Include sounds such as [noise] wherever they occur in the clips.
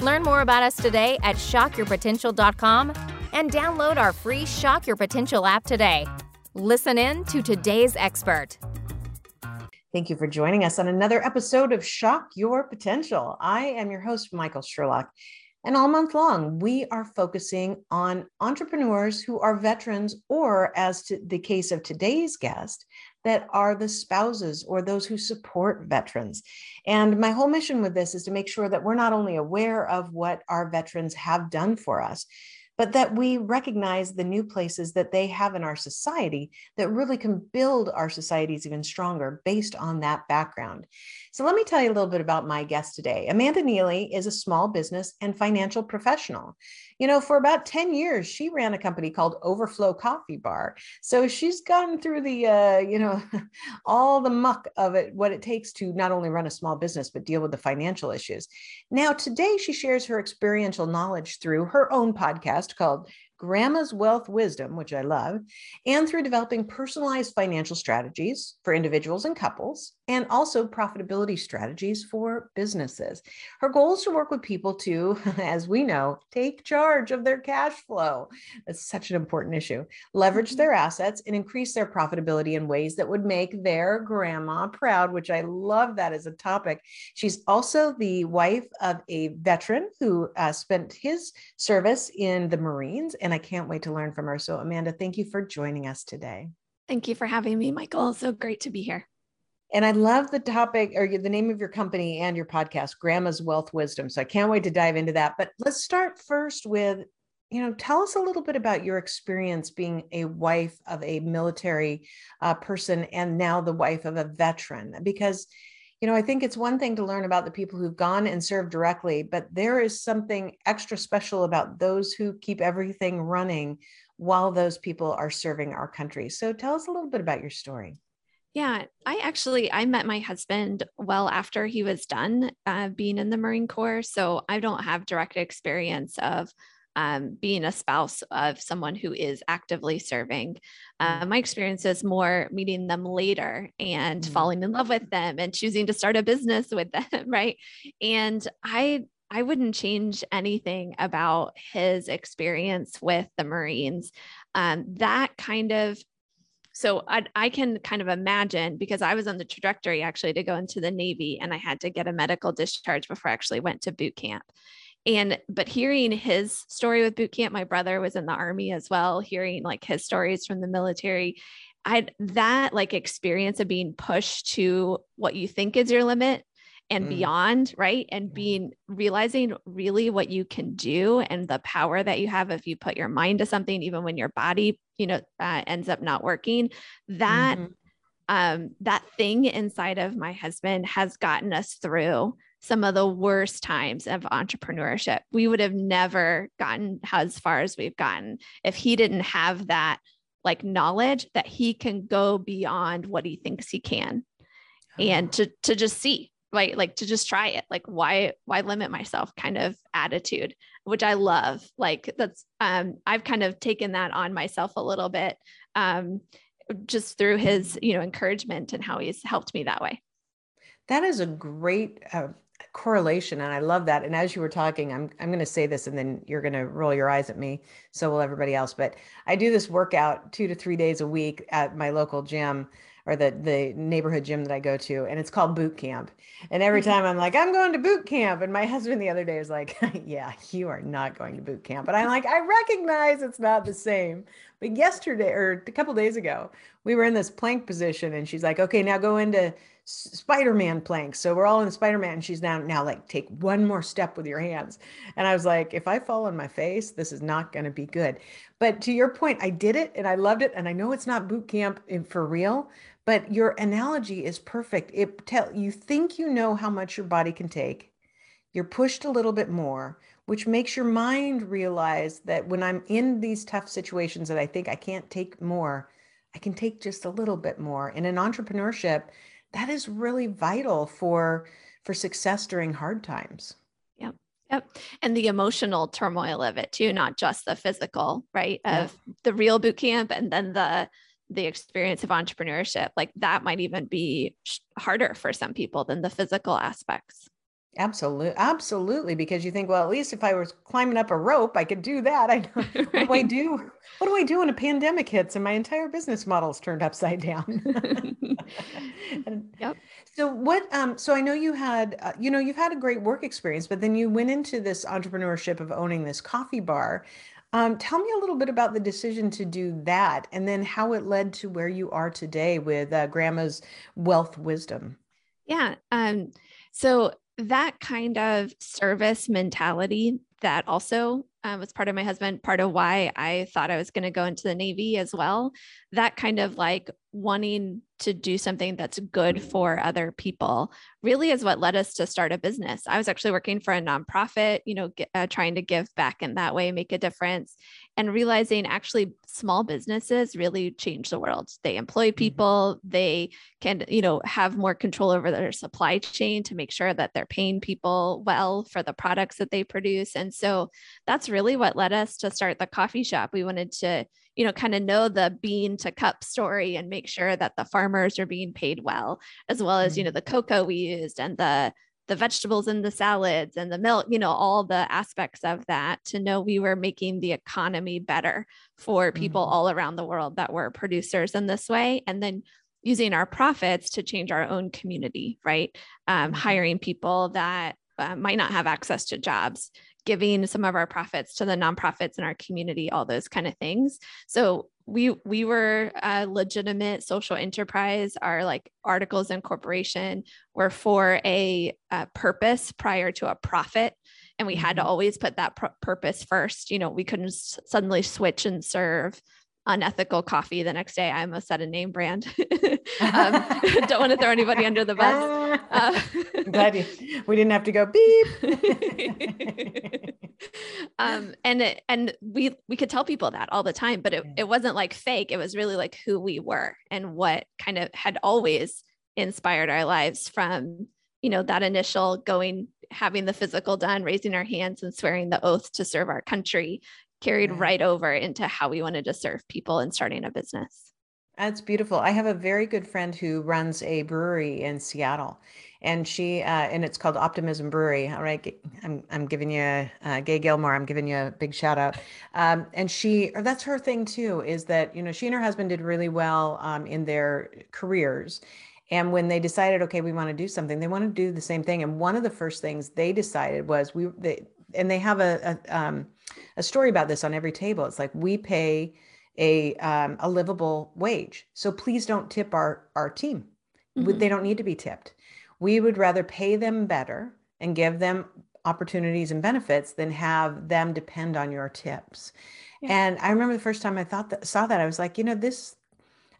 Learn more about us today at shockyourpotential.com and download our free Shock Your Potential app today. Listen in to today's expert. Thank you for joining us on another episode of Shock Your Potential. I am your host, Michael Sherlock. And all month long, we are focusing on entrepreneurs who are veterans, or as to the case of today's guest, that are the spouses or those who support veterans. And my whole mission with this is to make sure that we're not only aware of what our veterans have done for us, but that we recognize the new places that they have in our society that really can build our societies even stronger based on that background. So, let me tell you a little bit about my guest today. Amanda Neely is a small business and financial professional. You know, for about 10 years, she ran a company called Overflow Coffee Bar. So, she's gone through the, uh, you know, [laughs] all the muck of it, what it takes to not only run a small business, but deal with the financial issues. Now, today, she shares her experiential knowledge through her own podcast podcast called Grandma's Wealth Wisdom, which I love, and through developing personalized financial strategies for individuals and couples, and also profitability strategies for businesses. Her goal is to work with people to, [laughs] as we know, take charge of their cash flow. That's such an important issue. Leverage mm-hmm. their assets and increase their profitability in ways that would make their grandma proud, which I love that as a topic. She's also the wife of a veteran who uh, spent his service in the Marines and I can't wait to learn from her. So, Amanda, thank you for joining us today. Thank you for having me, Michael. So great to be here. And I love the topic or the name of your company and your podcast, Grandma's Wealth Wisdom. So I can't wait to dive into that. But let's start first with, you know, tell us a little bit about your experience being a wife of a military uh, person and now the wife of a veteran, because you know, I think it's one thing to learn about the people who've gone and served directly, but there is something extra special about those who keep everything running while those people are serving our country. So tell us a little bit about your story. Yeah, I actually I met my husband well after he was done uh, being in the Marine Corps, so I don't have direct experience of um, being a spouse of someone who is actively serving. Uh, my experience is more meeting them later and mm-hmm. falling in love with them and choosing to start a business [laughs] with them, right? And I I wouldn't change anything about his experience with the Marines. Um, that kind of so I, I, can kind of imagine because I was on the trajectory actually to go into the Navy and I had to get a medical discharge before I actually went to boot camp. And but hearing his story with boot camp, my brother was in the army as well, hearing like his stories from the military. I that like experience of being pushed to what you think is your limit and mm. beyond, right? And being realizing really what you can do and the power that you have if you put your mind to something, even when your body, you know, uh, ends up not working. That mm-hmm. um, that thing inside of my husband has gotten us through some of the worst times of entrepreneurship. We would have never gotten as far as we've gotten if he didn't have that like knowledge that he can go beyond what he thinks he can and to to just see right like to just try it like why why limit myself kind of attitude which i love like that's um i've kind of taken that on myself a little bit um just through his you know encouragement and how he's helped me that way that is a great uh, correlation and i love that and as you were talking i'm, I'm going to say this and then you're going to roll your eyes at me so will everybody else but i do this workout two to three days a week at my local gym or the the neighborhood gym that i go to and it's called boot camp and every mm-hmm. time i'm like i'm going to boot camp and my [laughs] husband the other day was like [laughs] yeah you are not going to boot camp but i'm like i recognize it's not the same but yesterday or a couple days ago we were in this plank position and she's like okay now go into Spider-Man planks. So we're all in Spider-Man. And she's now now like take one more step with your hands. And I was like, if I fall on my face, this is not going to be good. But to your point, I did it and I loved it. And I know it's not boot camp for real, but your analogy is perfect. It tell you think you know how much your body can take. you're pushed a little bit more, which makes your mind realize that when I'm in these tough situations that I think I can't take more, I can take just a little bit more. And in entrepreneurship, that is really vital for for success during hard times. Yep. Yep. And the emotional turmoil of it too, not just the physical, right? Of the real boot camp and then the the experience of entrepreneurship. Like that might even be harder for some people than the physical aspects. Absolutely, absolutely. Because you think, well, at least if I was climbing up a rope, I could do that. [laughs] I know. right. [laughs] What do I do? What do I do when a pandemic hits and my entire business model is turned upside down? [laughs] yep. So what? Um. So I know you had, uh, you know, you've had a great work experience, but then you went into this entrepreneurship of owning this coffee bar. Um, tell me a little bit about the decision to do that, and then how it led to where you are today with uh, Grandma's Wealth Wisdom. Yeah. Um. So that kind of service mentality that also um, was part of my husband, part of why I thought I was going to go into the Navy as well. That kind of like wanting to do something that's good for other people really is what led us to start a business. I was actually working for a nonprofit, you know, get, uh, trying to give back in that way, make a difference, and realizing actually small businesses really change the world. They employ mm-hmm. people, they can, you know, have more control over their supply chain to make sure that they're paying people well for the products that they produce. And so that's really what led us to start the coffee shop. We wanted to, you know, kind of know the bean to cup story and make sure that the farmers are being paid well, as well as, you know, mm-hmm. the cocoa we used and the the vegetables in the salads and the milk, you know, all the aspects of that to know we were making the economy better for people mm-hmm. all around the world that were producers in this way. And then using our profits to change our own community, right? Um, mm-hmm. hiring people that uh, might not have access to jobs giving some of our profits to the nonprofits in our community, all those kind of things. So we we were a legitimate social enterprise. Our like articles incorporation were for a, a purpose prior to a profit and we had to mm-hmm. always put that pr- purpose first you know we couldn't s- suddenly switch and serve unethical coffee the next day. I almost said a name brand. [laughs] um, [laughs] don't want to throw anybody under the bus. [laughs] Uh, glad you, we didn't have to go beep. um, and it, and we we could tell people that all the time, but it, it wasn't like fake. It was really like who we were and what kind of had always inspired our lives from you know that initial going having the physical done raising our hands and swearing the oath to serve our country carried right over into how we wanted to serve people and starting a business. That's beautiful. I have a very good friend who runs a brewery in Seattle, and she uh, and it's called Optimism Brewery. All right, I'm I'm giving you uh, Gay Gilmore. I'm giving you a big shout out. Um, and she, or that's her thing too, is that you know she and her husband did really well um, in their careers, and when they decided, okay, we want to do something, they want to do the same thing. And one of the first things they decided was we they and they have a, a um, a story about this on every table. It's like we pay a um, a livable wage, so please don't tip our our team. Mm-hmm. They don't need to be tipped. We would rather pay them better and give them opportunities and benefits than have them depend on your tips. Yeah. And I remember the first time I thought that saw that I was like, you know, this.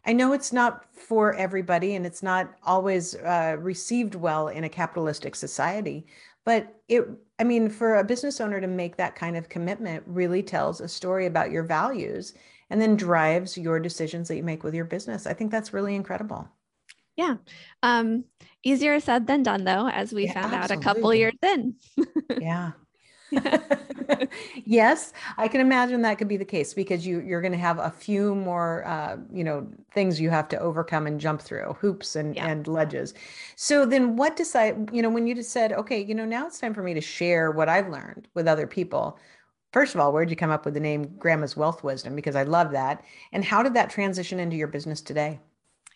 I know it's not for everybody, and it's not always uh, received well in a capitalistic society. But it, I mean, for a business owner to make that kind of commitment really tells a story about your values and then drives your decisions that you make with your business. I think that's really incredible. Yeah. Um, easier said than done, though, as we yeah, found absolutely. out a couple years in. [laughs] yeah. [laughs] yes, I can imagine that could be the case because you you're going to have a few more uh, you know things you have to overcome and jump through hoops and yeah. and ledges. So then, what decide you know when you just said okay you know now it's time for me to share what I've learned with other people. First of all, where'd you come up with the name Grandma's Wealth Wisdom? Because I love that. And how did that transition into your business today?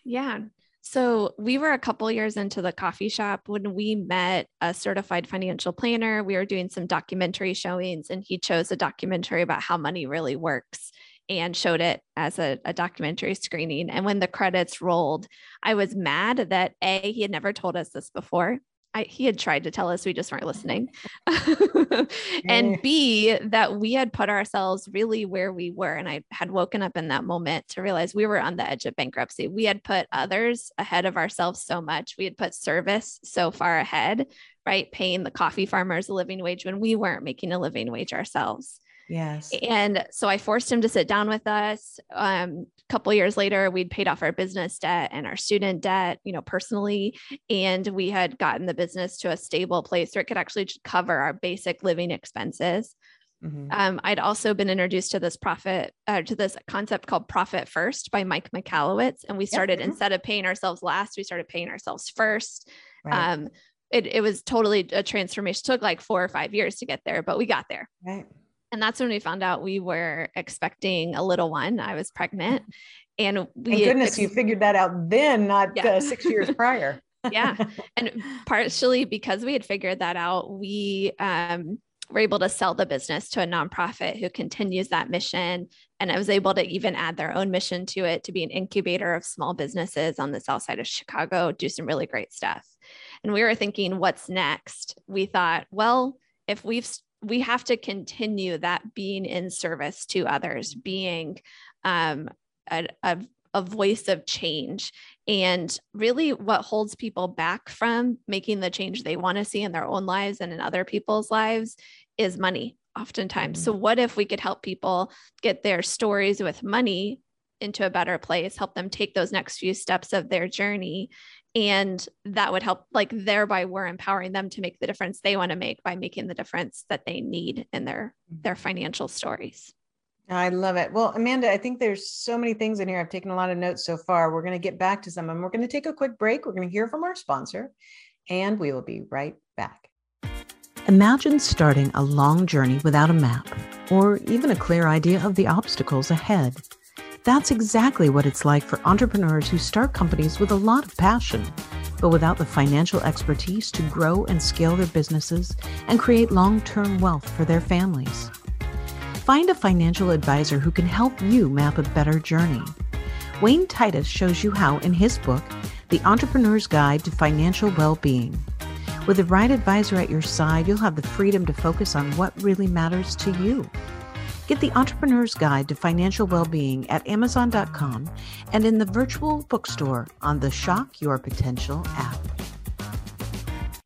Yeah. So we were a couple years into the coffee shop when we met a certified financial planner. We were doing some documentary showings, and he chose a documentary about how money really works and showed it as a, a, documentary screening. And when the credits rolled, I was mad that A, he had never told us this before. I, he had tried to tell us we just weren't listening. [laughs] and B, that we had put ourselves really where we were. And I had woken up in that moment to realize we were on the edge of bankruptcy. We had put others ahead of ourselves so much. We had put service so far ahead right? Paying the coffee farmers a living wage when we weren't making a living wage ourselves. Yes. And so I forced him to sit down with us. Um, a couple years later, we'd paid off our business debt and our student debt, you know, personally, and we had gotten the business to a stable place where it could actually cover our basic living expenses. Mm-hmm. Um, I'd also been introduced to this profit, uh, to this concept called profit first by Mike Michalowicz. And we started, yep. instead of paying ourselves last, we started paying ourselves first. Right. Um, it, it was totally a transformation. It took like four or five years to get there, but we got there. Right. And that's when we found out we were expecting a little one. I was pregnant. And we Thank goodness ex- you figured that out then, not yeah. uh, six years [laughs] prior. yeah. [laughs] And partially because we had figured that out, we um, were able to sell the business to a nonprofit who continues that mission. And I was able to even add their own mission to it to be an incubator of small businesses on the south side of Chicago, do some really great stuff. And we were thinking, what's next? We thought, well, if we've we have to continue that being in service to others, being um, a, a, a voice of change. And really, what holds people back from making the change they want to see in their own lives and in other people's lives is money, oftentimes. Mm-hmm. So, what if we could help people get their stories with money into a better place, help them take those next few steps of their journey and that would help like thereby we're empowering them to make the difference they want to make by making the difference that they need in their their financial stories I love it. Well, Amanda, I think there's so many things in here. I've taken a lot of notes so far. We're going to get back to some and we're going to take a quick break. We're going to hear from our sponsor and we will be right back. Imagine starting a long journey without a map or even a clear idea of the obstacles ahead. That's exactly what it's like for entrepreneurs who start companies with a lot of passion, but without the financial expertise to grow and scale their businesses and create long term wealth for their families. Find a financial advisor who can help you map a better journey. Wayne Titus shows you how in his book, The Entrepreneur's Guide to Financial Well-Being. With the right advisor at your side, you'll have the freedom to focus on what really matters to you. Get the Entrepreneur's Guide to Financial Wellbeing at Amazon.com and in the virtual bookstore on the Shock Your Potential app.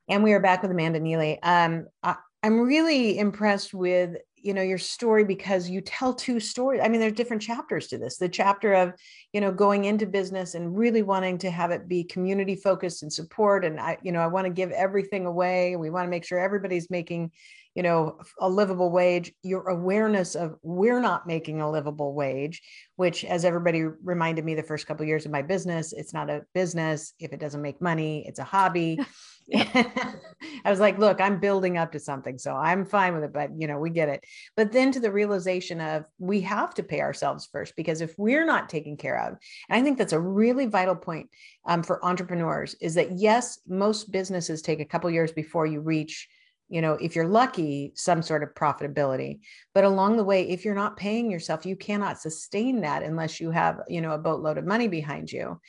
And we are back with Amanda Neely. Um, I, I'm really impressed with you know your story because you tell two stories i mean there's different chapters to this the chapter of you know going into business and really wanting to have it be community focused and support and i you know i want to give everything away we want to make sure everybody's making you know a livable wage your awareness of we're not making a livable wage which as everybody reminded me the first couple of years of my business it's not a business. If it doesn't make money it's a hobby. [laughs] [laughs] I was like look i'm building up to something so i'm fine with it but you know we get it. But then to the realization of we have to pay ourselves first because if we're not taken care of and i think that's a really vital point um, for entrepreneurs is that yes most businesses take a couple years before you reach you know if you're lucky some sort of profitability. But along the way if you're not paying yourself you cannot sustain that unless you have you know a boatload of money behind you.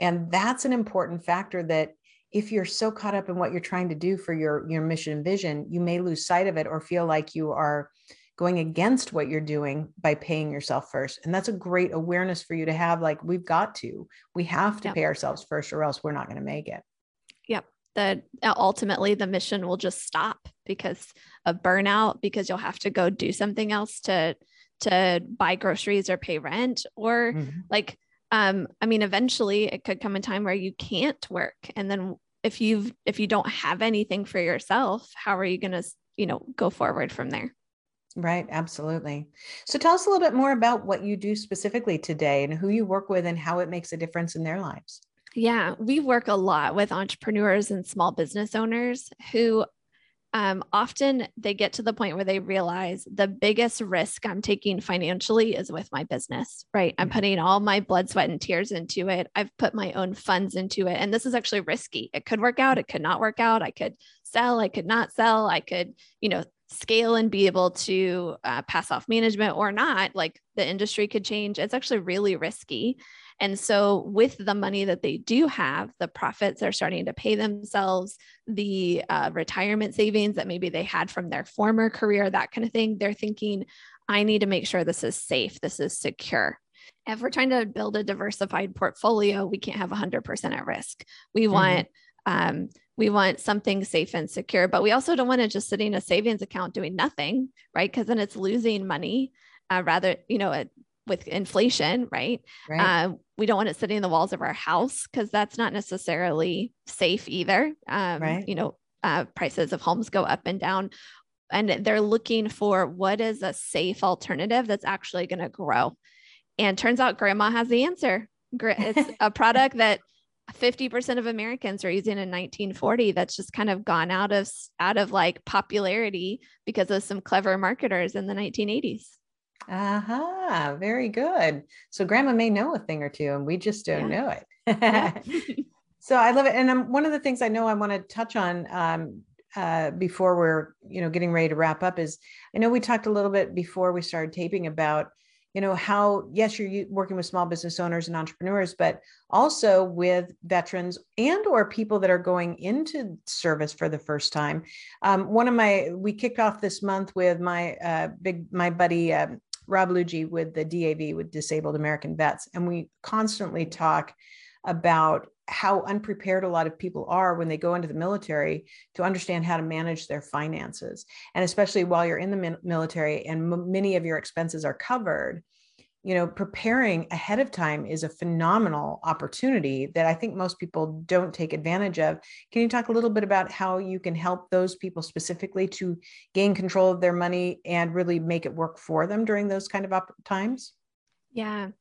And that's an important factor that if you're so caught up in what you're trying to do for your your mission and vision you may lose sight of it or feel like you are going against what you're doing by paying yourself first. And that's a great awareness for you to have like we've got to we have to yep. pay ourselves first or else we're not going to make it that ultimately the mission will just stop because of burnout because you'll have to go do something else to to buy groceries or pay rent or mm-hmm. like um i mean eventually it could come a time where you can't work and then if you've if you don't have anything for yourself how are you going to you know go forward from there Right, absolutely. So tell us a little bit more about what you do specifically today and who you work with and how it makes a difference in their lives. Yeah, we work a lot with entrepreneurs and small business owners who um, often they get to the point where they realize the biggest risk I'm taking financially is with my business, right? I'm mm-hmm. putting all my blood, sweat, and tears into it. I've put my own funds into it. And this is actually risky. It could work out, it could not work out. I could sell, I could not sell, I could, you know, scale and be able to uh, pass off management or not. Like the industry could change. It's actually really risky. And so, with the money that they do have, the profits are starting to pay themselves, the uh, retirement savings that maybe they had from their former career, that kind of thing, they're thinking, I need to make sure this is safe, this is secure. If we're trying to build a diversified portfolio, we can't have 100% at risk. We mm-hmm. want um, we want something safe and secure, but we also don't want to just sitting a savings account doing nothing, right? Because then it's losing money. Uh, rather, you know, it, with inflation, right? right. Uh, we don't want it sitting in the walls of our house because that's not necessarily safe either. Um, right. You know, uh, prices of homes go up and down, and they're looking for what is a safe alternative that's actually going to grow. And turns out grandma has the answer. [laughs] It's a product that 50% of Americans are using in 1940 that's just kind of gone out of out of like popularity because of some clever marketers in the 1980s. Aha, uh-huh. very good. So grandma may know a thing or two and we just don't yeah. know it. Yeah. [laughs] so I love it. And um, one of the things I know I want to touch on um, uh, before we're, you know, getting ready to wrap up is I know we talked a little bit before we started taping about you know how yes you're working with small business owners and entrepreneurs but also with veterans and or people that are going into service for the first time um, one of my we kicked off this month with my uh, big my buddy um, Rob Luigi with the DAV with Disabled American Vets, and we constantly talk about how unprepared a lot of people are when they go into the military to understand how to manage their finances. And especially while you're in the military and many of your expenses are covered, you know, preparing ahead of time is a phenomenal opportunity that I think most people don't take advantage of. Can you talk a little bit about how you can help those people specifically to gain control of their money and really make it work for them during those kind of op- times? Yeah.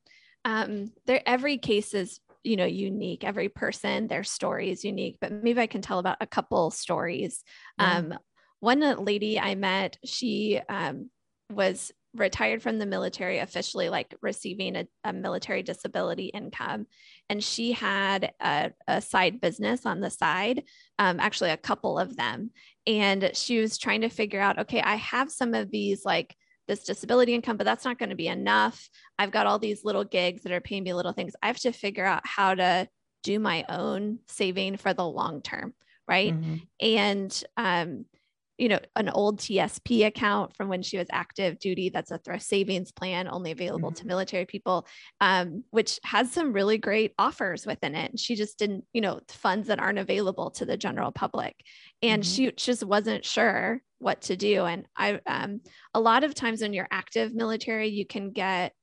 Um, there, every case is you know unique every person their story is unique but maybe i can tell about a couple stories yeah. um, one lady i met she um, was retired from the military officially like receiving a, a military disability income and she had a, a side business on the side um, actually a couple of them. And she was trying to figure out okay i have some of these like this disability income but that's not going to be enough. I've got all these little gigs that are paying me little things. I have to figure out how to do my own saving for the long term right? Mm-hmm. and um, you know, an old TSP account from when she was active duty. That's a thrift savings plan only available mm-hmm. to military people, um, which has some really great offers within it. She just didn't, you know, funds that aren't available to the general public. And mm-hmm. she just wasn't sure what to do. And I, um, a lot of times when you're active military, you can get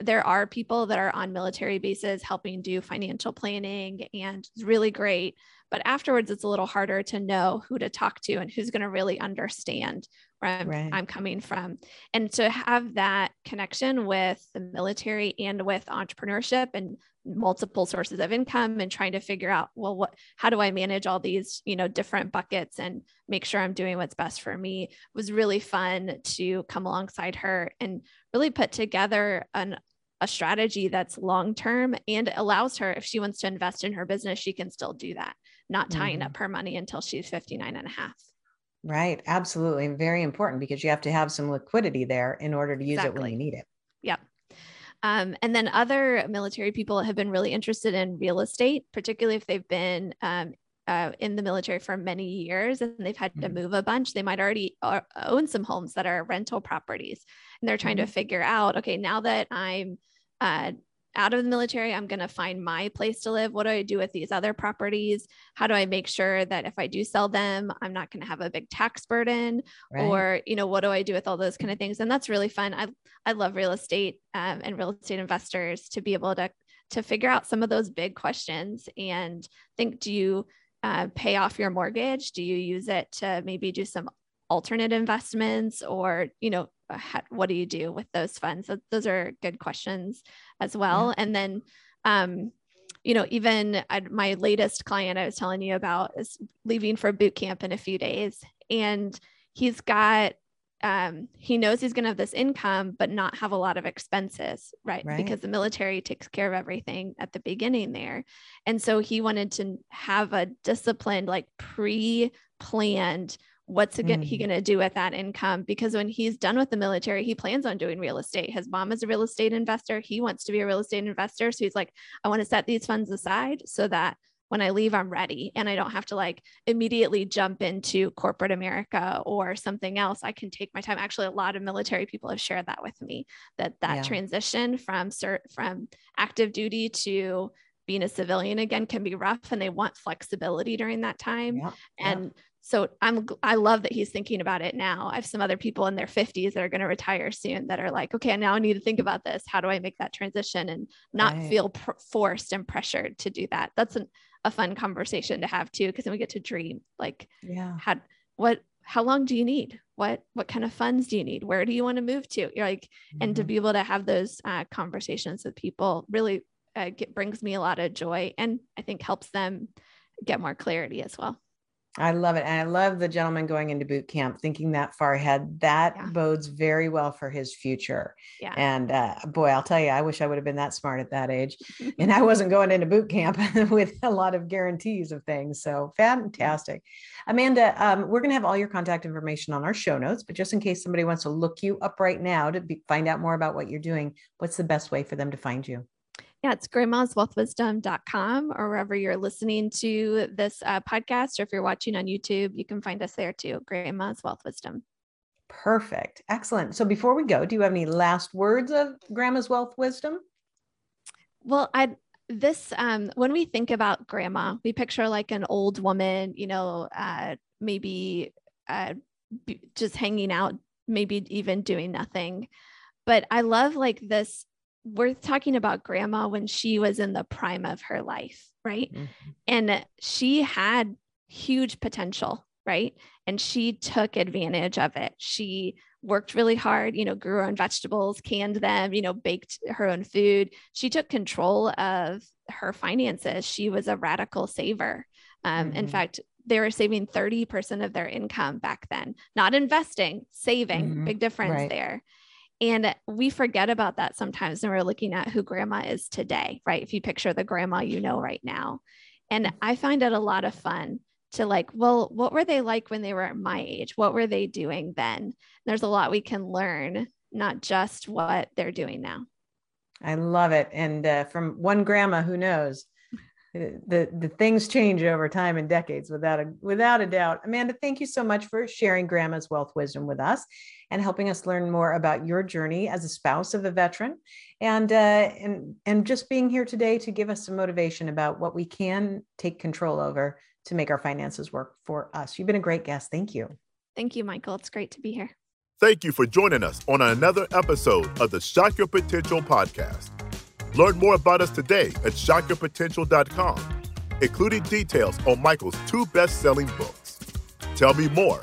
there are people that are on military bases helping do financial planning and it's really great but afterwards, it's a little harder to know who to talk to and who's going to really understand where I'm, right. I'm, coming from. And to have that connection with the military and with entrepreneurship and multiple sources of income and trying to figure out, well, what, how do I manage all these, you know, different buckets and make sure I'm doing what's best for me was really fun to come alongside her and really put together an, a strategy that's long term and allows her if she wants to invest in her business she can still do that not tying mm-hmm. up her money until she's 59 and a half. Right. Absolutely. Very important because you have to have some liquidity there in order to use exactly. it when you need it. Yep. Um, and then other military people have been really interested in real estate, particularly if they've been um, uh, in the military for many years and they've had mm-hmm. to move a bunch. They might already uh, own some homes that are rental properties, and they're trying mm-hmm. to figure out, okay, now that I'm uh, out of the military, I'm going to find my place to live. What do I do with these other properties? How do I make sure that if I do sell them, I'm not going to have a big tax burden? Right. Or, you know, what do I do with all those kind of things? And that's really fun. I, I love real estate um, and real estate investors to be able to, to figure out some of those big questions and think, do you uh, pay off your mortgage? Do you use it to maybe do some alternate investments or, you know, what do you do with those funds? So those are good questions as well. Yeah. And then, um, you know, even my latest client I was telling you about is leaving for boot camp in a few days, and he's got um, he knows he's going to have this income, but not have a lot of expenses, right? right? Because the military takes care of everything at the beginning there. And so he wanted to have a disciplined, like pre planned what's mm. he going to do with that income because when he's done with the military he plans on doing real estate his mom is a real estate investor he wants to be a real estate investor so he's like i want to set these funds aside so that when i leave i'm ready and i don't have to like immediately jump into corporate america or something else i can take my time actually a lot of military people have shared that with me that that yeah. transition from cert from active duty to being a civilian again can be rough and they want flexibility during that time. Yeah, and yeah. So I'm I love that he's thinking about it now. I have some other people in their 50s that are going to retire soon that are like, okay, now I need to think about this. How do I make that transition and not right. feel pr- forced and pressured to do that? That's an, a fun conversation to have too because then we get to dream like yeah how what how long do you need what what kind of funds do you need where do you want to move to you're like mm-hmm. and to mm-hmm. be able to have those uh, conversations with people really uh, get, brings me a lot of joy and i think helps them get more clarity as well I love it. And I love the gentleman going into boot camp thinking that far ahead. That yeah. bodes very well for his future. Yeah. And uh, boy, I'll tell you, I wish I would have been that smart at that age. [laughs] and I wasn't going into boot camp [laughs] with a lot of guarantees of things. So fantastic. Amanda, um, we're going to have all your contact information on our show notes, but just in case somebody wants to look you up right now to be, find out more about what you're doing, what's the best way for them to find you? Yeah, it's grandmaswealthwisdom.com or wherever you're listening to this uh, podcast, or if you're watching on YouTube, you can find us there too. Grandma's Wealth Wisdom. Perfect. Excellent. So before we go, do you have any last words of Grandma's Wealth Wisdom? Well, I this um when we think about grandma, we picture like an old woman, you know, uh maybe uh just hanging out, maybe even doing nothing. But I love like this we're talking about grandma when she was in the prime of her life, right? Mm-hmm. And she had huge potential, right? And she took advantage of it. She worked really hard, you know, grew her own vegetables, canned them, you know, baked her own food. She took control of her finances. She was a radical saver. Um, mm-hmm. In fact, they were saving 30% of their income back then, not investing, saving, mm-hmm. big difference right. there. And we forget about that sometimes when we're looking at who grandma is today, right? If you picture the grandma you know right now. And mm-hmm. I find it a lot of fun to like, well, what were they like when they were at my age? What were they doing then? There's a lot we can learn, not just what they're doing now. I love it. And uh, from one grandma who knows, the the things change over time and decades without a without a doubt amanda thank you so much for sharing grandma's wealth wisdom with us and helping us learn more about your journey as a spouse of a veteran. And uh, and and just being here today to give us some motivation about what we can take control over to make our finances work for us. You've been a great guest. Thank you. Thank you michael. It's great to be here. Thank you for joining us on another episode of the shock your potential podcast. Learn more about us today at shockyourpotential.com, including details on Michael's two best selling books. Tell me more